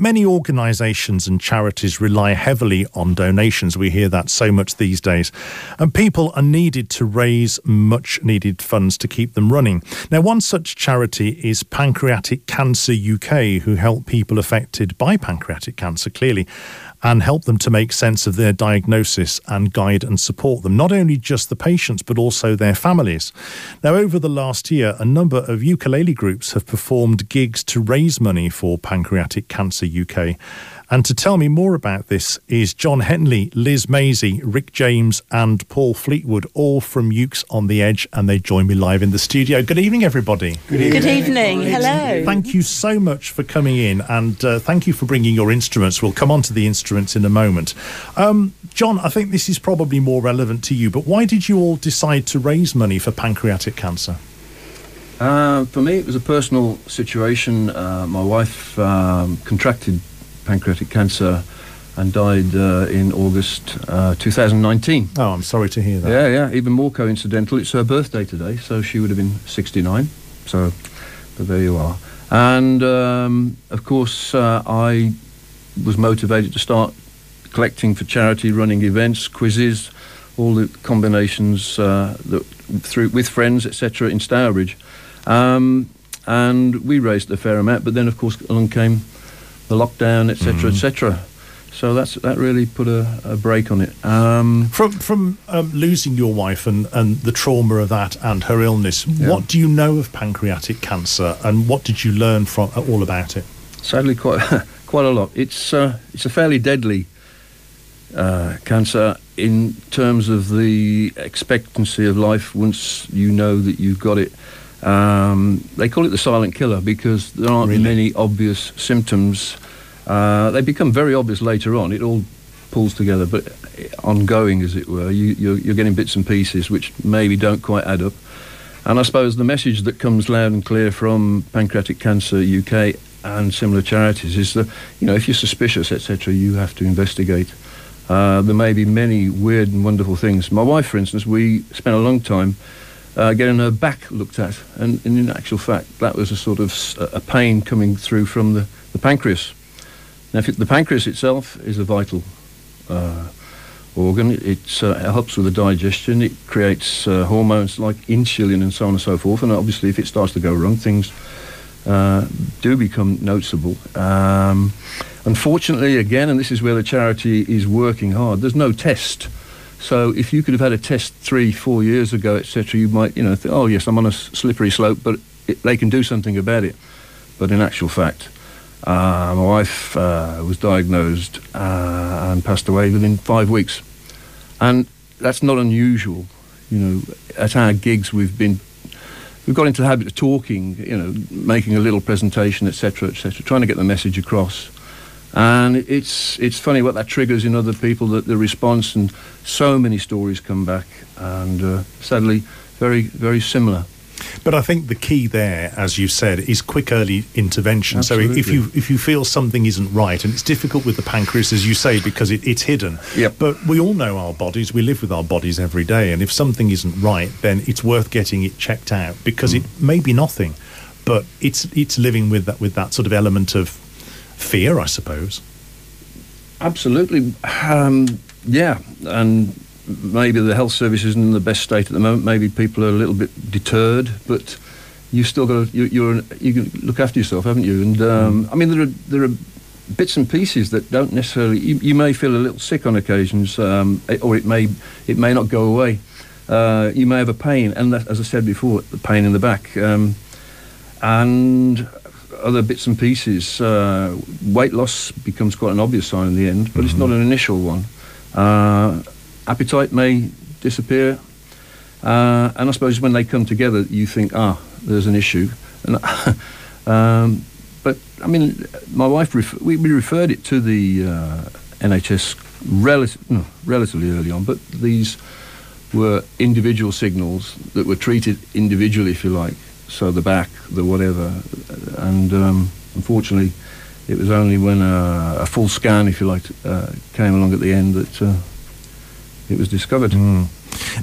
Many organisations and charities rely heavily on donations. We hear that so much these days. And people are needed to raise much needed funds to keep them running. Now, one such charity is Pancreatic Cancer UK, who help people affected by pancreatic cancer, clearly and help them to make sense of their diagnosis and guide and support them, not only just the patients, but also their families. Now, over the last year, a number of ukulele groups have performed gigs to raise money for Pancreatic Cancer UK. And to tell me more about this is John Henley, Liz Maisey, Rick James, and Paul Fleetwood, all from Ukes on the Edge, and they join me live in the studio. Good evening, everybody. Good evening. Good evening. Hello. Thank you so much for coming in, and uh, thank you for bringing your instruments. We'll come on to the instruments in a moment. Um, John, I think this is probably more relevant to you, but why did you all decide to raise money for pancreatic cancer? Uh, for me, it was a personal situation. Uh, my wife um, contracted pancreatic cancer and died uh, in August uh, 2019. Oh, I'm sorry to hear that. Yeah, yeah. Even more coincidental, it's her birthday today, so she would have been 69. So, but there you are. And um, of course, uh, I was motivated to start collecting for charity, running events, quizzes, all the combinations uh, that through with friends, etc. in Stourbridge. Um, and we raised a fair amount, but then of course along came the lockdown, etc., mm. etc. So that's that really put a, a break on it. Um, from from um, losing your wife and, and the trauma of that and her illness, yeah. what do you know of pancreatic cancer, and what did you learn from uh, all about it? Sadly, quite quite a lot. It's uh, it's a fairly deadly uh, cancer in terms of the expectancy of life once you know that you've got it. Um, they call it the silent killer because there aren't really? many obvious symptoms. Uh, they become very obvious later on. It all pulls together, but ongoing, as it were. You, you're getting bits and pieces which maybe don't quite add up. And I suppose the message that comes loud and clear from Pancreatic Cancer UK and similar charities is that, you know, if you're suspicious, etc., you have to investigate. Uh, there may be many weird and wonderful things. My wife, for instance, we spent a long time uh, getting her back looked at. And, and, in actual fact, that was a sort of a pain coming through from the, the pancreas. Now, it, the pancreas itself is a vital uh, organ. It uh, helps with the digestion. It creates uh, hormones like insulin and so on and so forth. And obviously, if it starts to go wrong, things uh, do become noticeable. Um, unfortunately, again, and this is where the charity is working hard, there's no test so if you could have had a test three, four years ago, etc., you might, you know, think, oh yes, I'm on a slippery slope, but it, they can do something about it. But in actual fact, uh, my wife uh, was diagnosed uh, and passed away within five weeks, and that's not unusual. You know, at our gigs, we've been we've got into the habit of talking, you know, making a little presentation, etc., etc., trying to get the message across. And it's it's funny what that triggers in other people that the response and so many stories come back and uh, sadly very very similar. But I think the key there, as you said, is quick early intervention. Absolutely. So if you if you feel something isn't right, and it's difficult with the pancreas, as you say, because it, it's hidden. Yep. But we all know our bodies. We live with our bodies every day, and if something isn't right, then it's worth getting it checked out because mm. it may be nothing, but it's it's living with that with that sort of element of fear, I suppose. Absolutely. Um, yeah, and maybe the health service isn't in the best state at the moment. Maybe people are a little bit deterred, but you still got to you, you're you can look after yourself, haven't you? And um, mm. I mean, there are there are bits and pieces that don't necessarily. You, you may feel a little sick on occasions, um, or it may it may not go away. Uh, you may have a pain, and that, as I said before, the pain in the back, um, and other bits and pieces. Uh, weight loss becomes quite an obvious sign in the end, but mm-hmm. it's not an initial one. Uh, appetite may disappear, uh, and I suppose when they come together, you think, ah, there's an issue. Um, but I mean, my wife ref- we, we, referred it to the uh, NHS rel- no, relatively early on, but these were individual signals that were treated individually, if you like. so the back, the whatever, and um, unfortunately, it was only when uh, a full scan, if you like, uh, came along at the end that uh, it was discovered.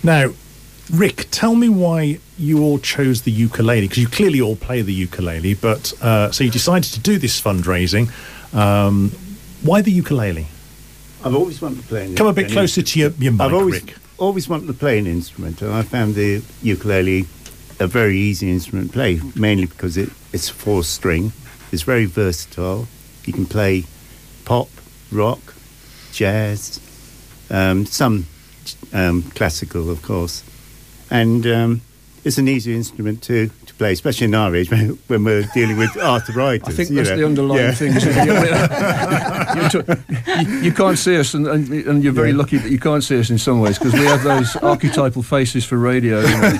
Now, Rick, tell me why you all chose the ukulele because you clearly all play the ukulele. But uh, so you decided to do this fundraising. Um, why the ukulele? I've always wanted to play an Come a bit closer to your, your mic, I've always, Rick. always wanted to play an instrument, and I found the ukulele a very easy instrument to play, mainly because it, it's four string. It's very versatile. You can play pop, rock, jazz, um, some um, classical, of course, and um, it's an easy instrument to, to play, especially in our age when, when we're dealing with arthritis. I think that's know. the underlying Yeah. thing. You- you, you- can't see us, and, and, and you're very lucky that you can't see us in some ways because we have those archetypal faces for radio. You know.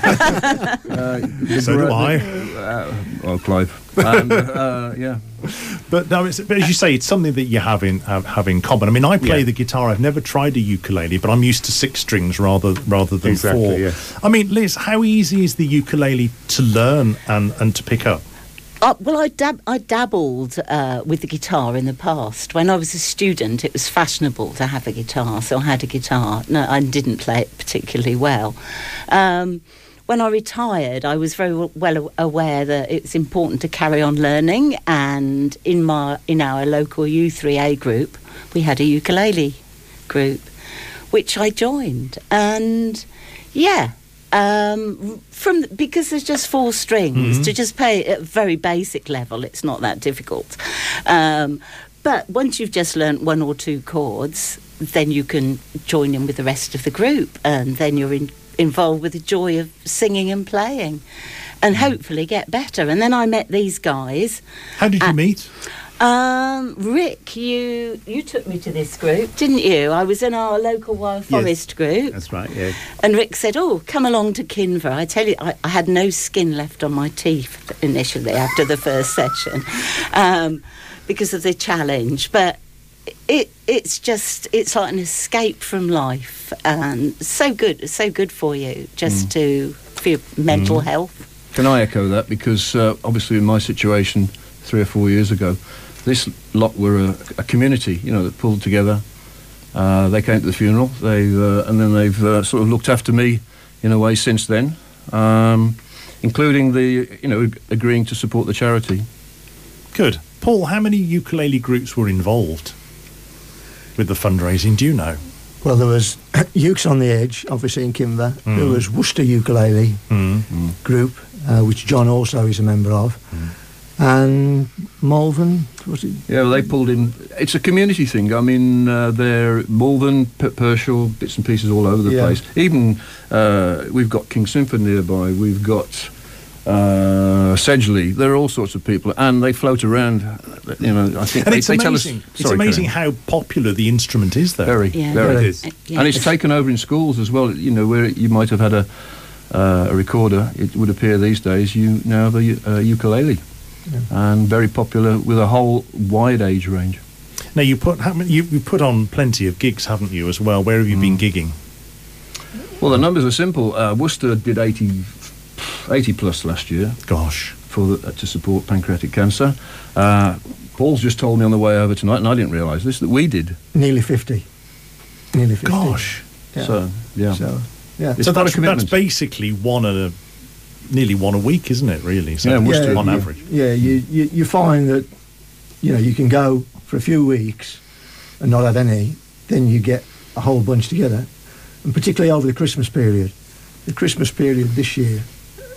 uh, So do I. Uh, oh, Clive. And, uh, yeah. But no, it's, but as you say, it's something that you have in have, have in common. I mean, I play Yeah. the guitar. I've never tried a ukulele, but I'm used to six strings rather rather than Exactly, four. yeah. I mean, Liz, how easy is the ukulele to learn and and to pick up? Uh, well, I, dab- I dabbled uh, with the guitar in the past. When I was a student, it was fashionable to have a guitar, so I had a guitar. No, I didn't play it particularly well. Um, when I retired, I was very well aware that it's important to carry on learning, and in my in our local U3A group, we had a ukulele group, which I joined, and yeah, um, from because there's just four strings to just play at a very basic level, it's not that difficult. Um, but once you've just learnt one or two chords, then you can join in with the rest of the group, and then you're in, involved with the joy of singing and playing, and hopefully get better. And then I met these guys. How did you meet? Um, Rick, you you took me to this group, didn't you? I was in our local wild Yes. forest group. That's right, yeah. And Rick said, "Oh, come along to Kinver." I tell you, I, I had no skin left on my teeth initially after the first session, um, because of the challenge. But it it's just it's like an escape from life, and so good, so good for you, just to for your mental health. Can I echo that? Because uh, obviously, in my situation three or four years ago, this lot were a, a community, you know, that pulled together. Uh, they came to the funeral, they uh, and then they've uh, sort of looked after me in a way since then, um, including the, you know, agreeing to support the charity. Good, Paul. How many ukulele groups were involved with the fundraising? Do you know? Well, there was Ukes on the Edge, obviously in Kinver. There Mm. was Worcester Ukulele Mm. Group, uh, which John also is a member of. And Malvern, was it? Yeah, well, they pulled in. It's a community thing. I mean, uh, they're Malvern, P- Pershore, bits and pieces all over the Yeah. place. Even uh, we've got Kingswinford nearby. We've got uh, Sedgley. There are all sorts of people, and they float around. You know, I think And they, it's they tell us. amazing. it's amazing Karen. how popular the instrument is, though. Very, Yeah. very. It is. Uh, yeah. And it's taken over in schools as well. You know, where you might have had a uh, a recorder, it would appear these days. You now have a uh, ukulele, and very popular with a whole wide age range. Now you put how many, you, you put on plenty of gigs, haven't you, as well? Where have you been Mm. gigging? Well, the numbers are simple. Uh, Worcester did 80, 80 plus last year Gosh, for the, uh, to support pancreatic cancer. Uh, Paul's just told me on the way over tonight, and I didn't realise this, that we did. Nearly 50. Nearly 50. gosh. Yeah. So, yeah. So, yeah. It's so that's, that's basically one a nearly one a week, isn't it? Really? So Yeah, Worcester- on yeah, average. Yeah, you, you, you find that, you know, you can go for a few weeks and not have any, then you get a whole bunch together. And particularly over the Christmas period. The Christmas period this year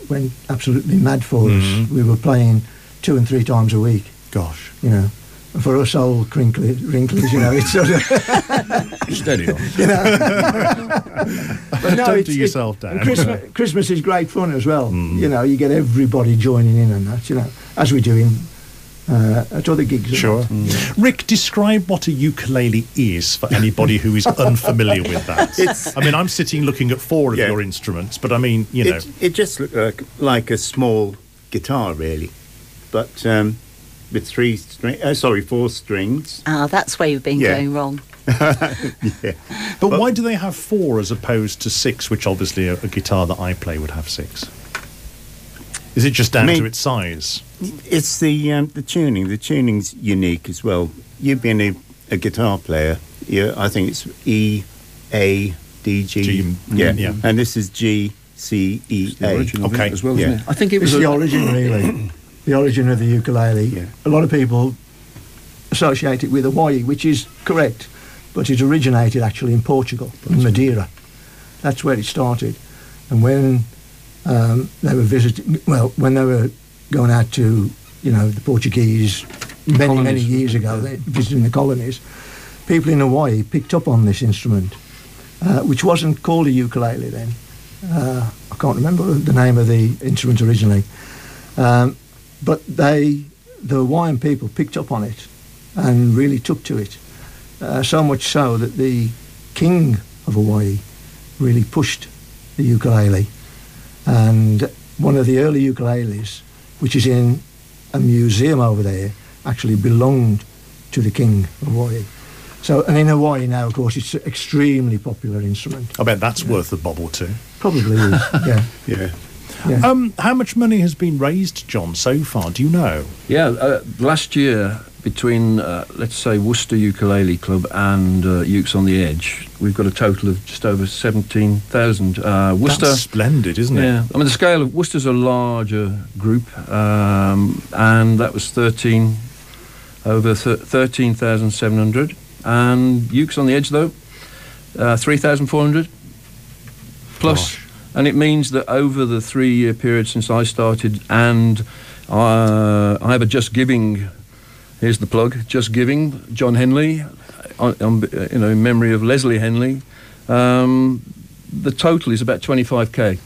went absolutely mad for Mhm. us. We were playing two and three times a week, Gosh. you know. And for us old crinkly, wrinklies, you know, it's sort of, Steady on. you know. But Don't it's- do yourself down. Christmas, Christmas is great fun as well. Mm. You know, you get everybody joining in and that, you know, as we do in uh, at other gigs. Sure. that. Rick, describe what a ukulele is for anybody who is unfamiliar with that. It's- I mean, I'm sitting looking at four of Yeah. your instruments, but I mean, you know, It, it just looked like, like a small guitar, really, but um, with three string. Uh, sorry, four strings. Ah, that's where you've been Yeah. going wrong. yeah. but but- why do they have four as opposed to six, which obviously a, a guitar that I play would have six? Is it just down Me- to its size? It's the um, the tuning. The tuning's unique as well. You being a, a guitar player, you, I think it's E, A, D, G. G, yeah. yeah. And this is G, C, E, It's the Okay. as well, Yeah. isn't it? I think it It's was the origin, really. the origin of the ukulele. Yeah. A lot of people associate it with Hawaii, which is correct, but it originated actually in Portugal, in Madeira. That's where it started. And when um, they were visiting, well, when they were going out to, you know, the Portuguese many, many Colonies. years ago, they, visiting the colonies, people in Hawaii picked up on this instrument, uh, which wasn't called a ukulele then. Uh, I can't remember the name of the instrument originally. Um, but they, the Hawaiian people, picked up on it and really took to it. Uh, so much so that the king of Hawaii really pushed the ukulele. And one of the early ukuleles, which is in a museum over there, actually belonged to the king of Hawaii. So, and in Hawaii now, of course, it's an extremely popular instrument. I bet that's worth a bob or two. Probably is, yeah. Yeah. yeah. Um, how much money has been raised, John, so far? Do you know? Yeah, uh, last year between uh, let's say Worcester Ukulele Club and uh, Ukes on the Edge, we've got a total of just over seventeen thousand. Uh, Worcester, That's splendid, isn't it? yeah, I mean the scale of Worcester's a larger group, um, and that was thirteen over th- thirteen thousand seven hundred, and Ukes on the Edge though, uh, three thousand four hundred plus. Gosh. And it means that over the three year period since I started, and uh, I have a Just Giving, here's the plug Just Giving, John Henley, on, on, you know, in memory of Leslie Henley. Um, the total is about 25k.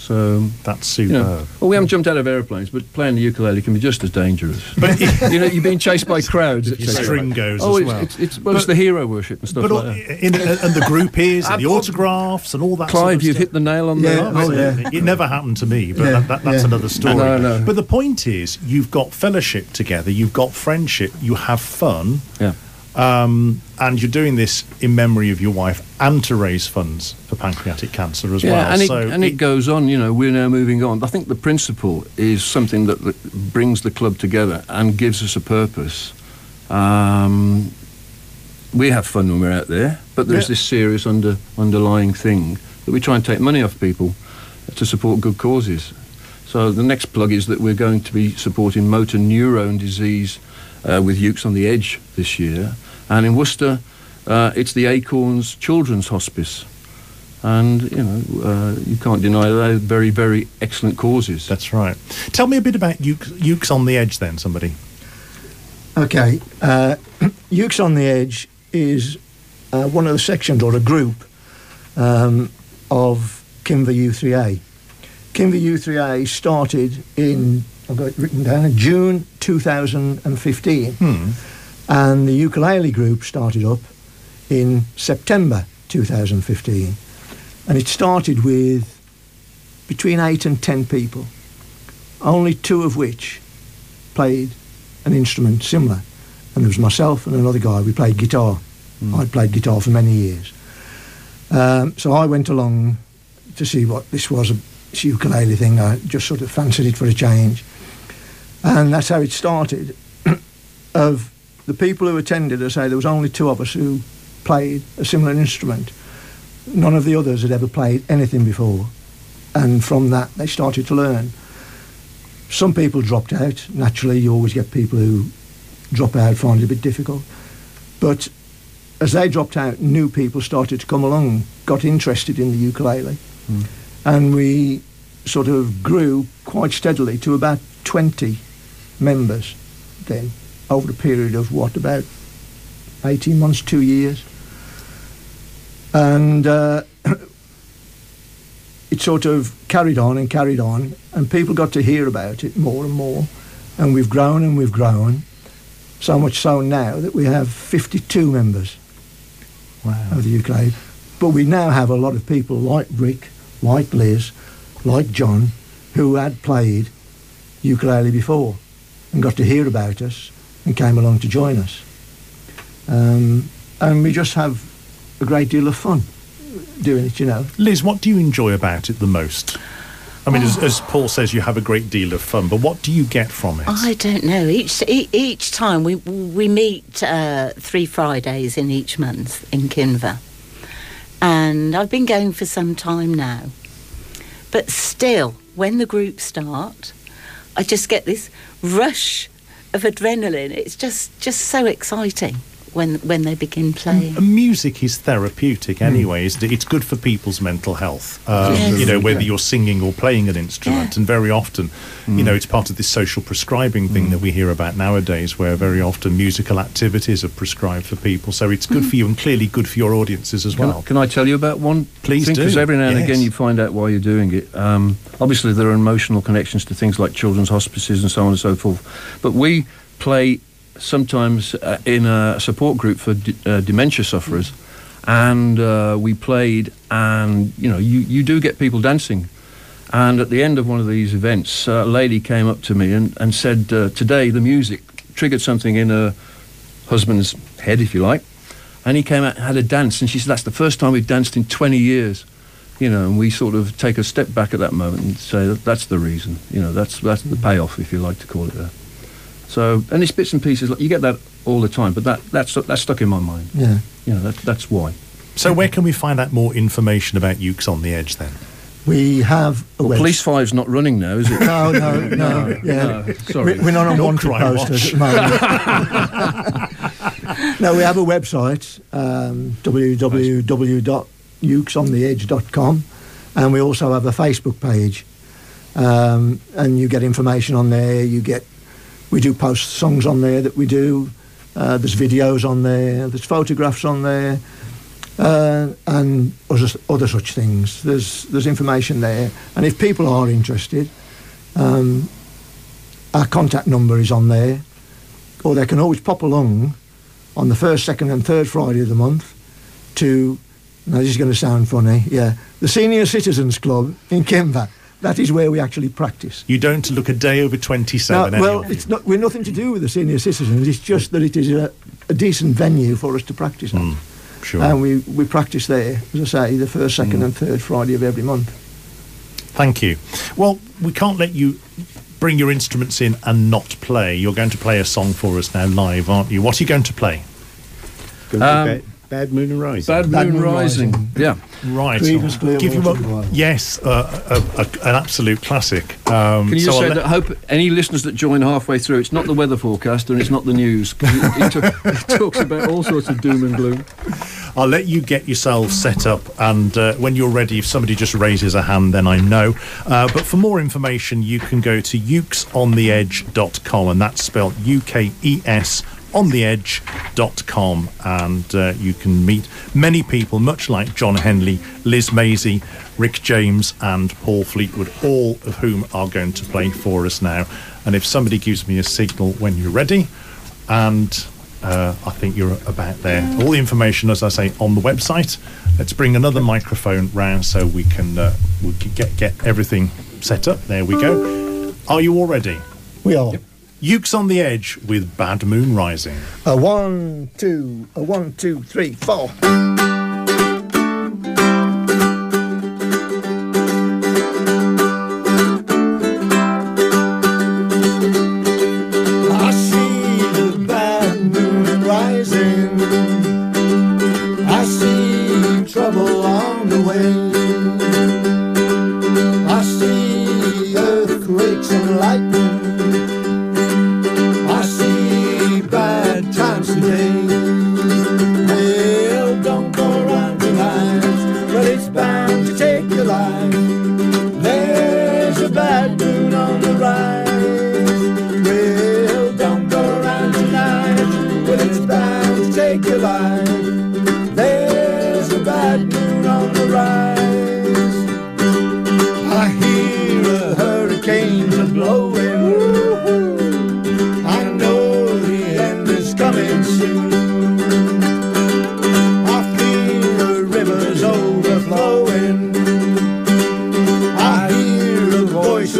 So, That's you know, well, we haven't jumped out of aeroplanes, but playing the ukulele can be just as dangerous. But, you know, you're being chased by crowds, Your string goes Oh, as it's, well. it's, it's, well, it's the hero worship and stuff but like that. in, and the group is, and the autographs, and all that. sort Clive, of you've stuff. hit the nail on Yeah, the oh, Absolutely. It never happened to me, but Yeah, that, that, that's yeah. another story. No, no. But the point is, you've got fellowship together, you've got friendship, you have fun, Yeah. Um, and you're doing this in memory of your wife and to raise funds for pancreatic cancer as Yeah, well. and, it, so and it goes on. You know, we're now moving on. I think the principle is something that, that brings the club together and gives us a purpose. Um, we have fun when we're out there, but there's Yeah. this serious under, underlying thing that we try and take money off people to support good causes. So the next plug is that we're going to be supporting motor neurone disease uh, with Ukes on the Edge this year, and in Worcester, uh, it's the Acorns Children's Hospice and you know uh, you can't deny they're very very excellent causes. That's right. Tell me a bit about Ukes, Ukes on the Edge, then, somebody. Okay, uh, Ukes on the Edge is uh, one of the sections or a group um, of Kinver U3A. Kinver U3A started in, I've got it written down, in June 2015. Hmm. And the ukulele group started up in September 2015. And it started with between eight and ten people, only two of which played an instrument similar. And there was myself and another guy. We played guitar. I'd played guitar for many years. Um, so I went along to see what this was, a this ukulele thing. I just sort of fancied it for a change. And that's how it started. of the people who attended, I say there was only two of us who played a similar instrument. None of the others had ever played anything before. And from that, they started to learn. Some people dropped out. Naturally, you always get people who drop out, find it a bit difficult. But as they dropped out, new people started to come along, got interested in the ukulele. Hmm. And we sort of grew quite steadily to about 20 members then, over a period of what, about 18 months, two years. And uh, it sort of carried on and carried on, and people got to hear about it more and more. And we've grown and we've grown, so much so now that we have 52 members Wow. of the ukulele. But we now have a lot of people like Rick, like Liz, like John, who had played ukulele before and got to hear about us and came along to join us. Um, and we just have a great deal of fun doing it, you know. Liz, what do you enjoy about it the most? I mean, as, as Paul says, you have a great deal of fun, but what do you get from it? I don't know. Each e- each time we we meet uh, three Fridays in each month in Kinver, and I've been going for some time now. But still, when the groups start, I just get this rush of adrenaline. It's just just so exciting when when they begin playing. And music is therapeutic hmm. anyway, isn't it? It's good for people's mental health. Um, Yes. You know, whether you're singing or playing an instrument, Yeah. and very often, you hmm. know, it's part of this social prescribing thing hmm. that we hear about nowadays, where very often musical activities are prescribed for people. So it's good for you and clearly good for your audiences as Can, well. I, can I tell you about one? Please do, Because every now and yes. again you find out why you're doing it. Um, obviously, there are emotional connections to things like children's hospices and so on and so forth. But we play sometimes uh, in a support group for d- uh, dementia sufferers, and uh, we played, and you know, you, you do get people dancing. And at the end of one of these events, a lady came up to me and, and said, uh, Today the music triggered something in her husband's head, if you like. And he came out and had a dance, and she said, That's the first time we've danced in 20 years. You know, and we sort of take a step back at that moment and say that that's the reason. You know, that's that's the payoff, if you like to call it that. So, and it's bits and pieces. Like, you get that all the time, but that that's that's stuck in my mind. Yeah. You know, that, that's why. So where can we find out more information about Ukes on the Edge then? We have a Well, web- Police Five's not running now, is it? No, no, no. yeah. no, sorry. We- We're not on Not wanted crime posters at the moment. no, we have a website, um, www.ukesontheedge.com, and we also have a Facebook page. Um, and you get information on there. You get, we do post songs on there that we do. Uh, there's videos on there. There's photographs on there, uh, and other, other such things. There's there's information there, and if people are interested, um, our contact number is on there, or they can always pop along on the first, second, and third Friday of the month to. Now this is going to sound funny, yeah. The Senior Citizens Club in Kinver. That is where we actually practice. You don't look a day over 27 Now, well, it's not. We're nothing to do with the senior citizens. It's just that it is a, a decent venue for us to practice on, Sure. and we, we practice there, as I say, the first, second, and third Friday of every month. Thank you. Well, we can't let you bring your instruments in and not play. You're going to play a song for us now live, aren't you? What are you going to play? Going to Um, bad, bad Moon and Rising. Bad Bad Moon, Moon Rising. Rising. Yeah. Right. Creedence I'll Clearwater give you a, yes, uh, a, a, an absolute classic. Um, Can you so just I'll say let- that? Hope any listeners that join halfway through, it's not the weather forecaster and it's not the news. 'cause It, it, talk- it talks about all sorts of doom and gloom. I'll let you get yourself set up, and uh, when you're ready, if somebody just raises a hand, then I know. Uh, but for more information, you can go to ukesontheedge.com, and that's spelled U K E S on the edge.com and uh, you can meet many people much like John Henley, Liz Maisey, Rick James and Paul Fleetwood all of whom are going to play for us now and if somebody gives me a signal when you're ready and uh, I think you're about there. All the information, as I say, on the website. Let's bring another microphone round so we can uh, we can get get everything set up. There we go. Are you all ready? We are. Ukes on the Edge with Bad Moon Rising. A one, two, a one, two, three, four.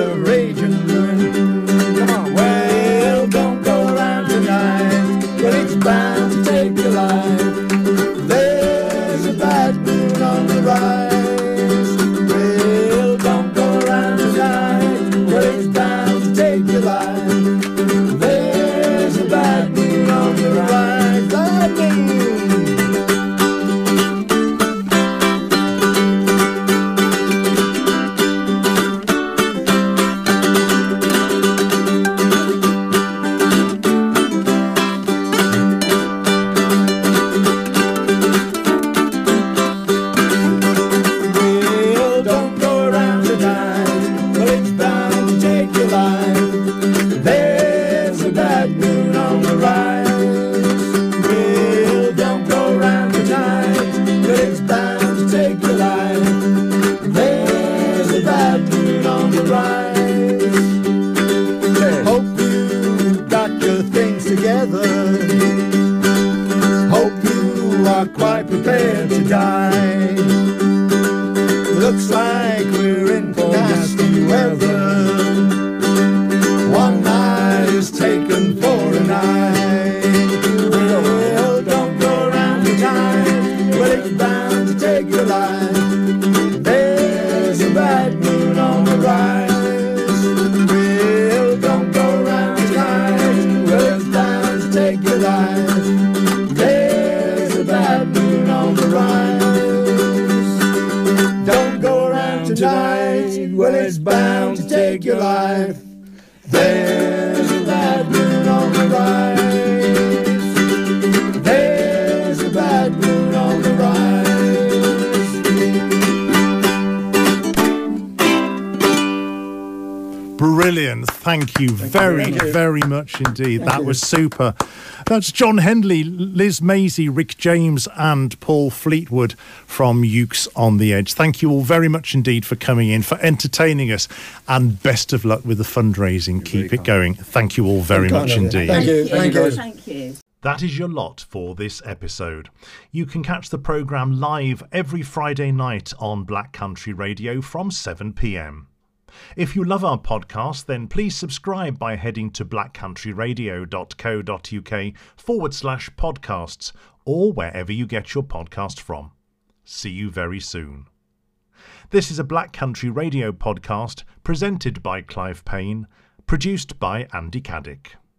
Rage. Bound Brilliant. Thank you very, you. very much indeed. that you. was super. That's John Henley, Liz Maisey, Rick James, and Paul Fleetwood from Ukes on the Edge. Thank you all very much indeed for coming in, for entertaining us, and best of luck with the fundraising. Keep it going. Thank you all very Kind much of indeed. Thank you. Thank you. Thank you. That is your lot for this episode. You can catch the programme live every Friday night on Black Country Radio from 7 pm. If you love our podcast, then please subscribe by heading to blackcountryradio.co.uk forward slash podcasts or wherever you get your podcast from. See you very soon. This is a Black Country Radio podcast presented by Clive Payne, produced by Andy Caddick.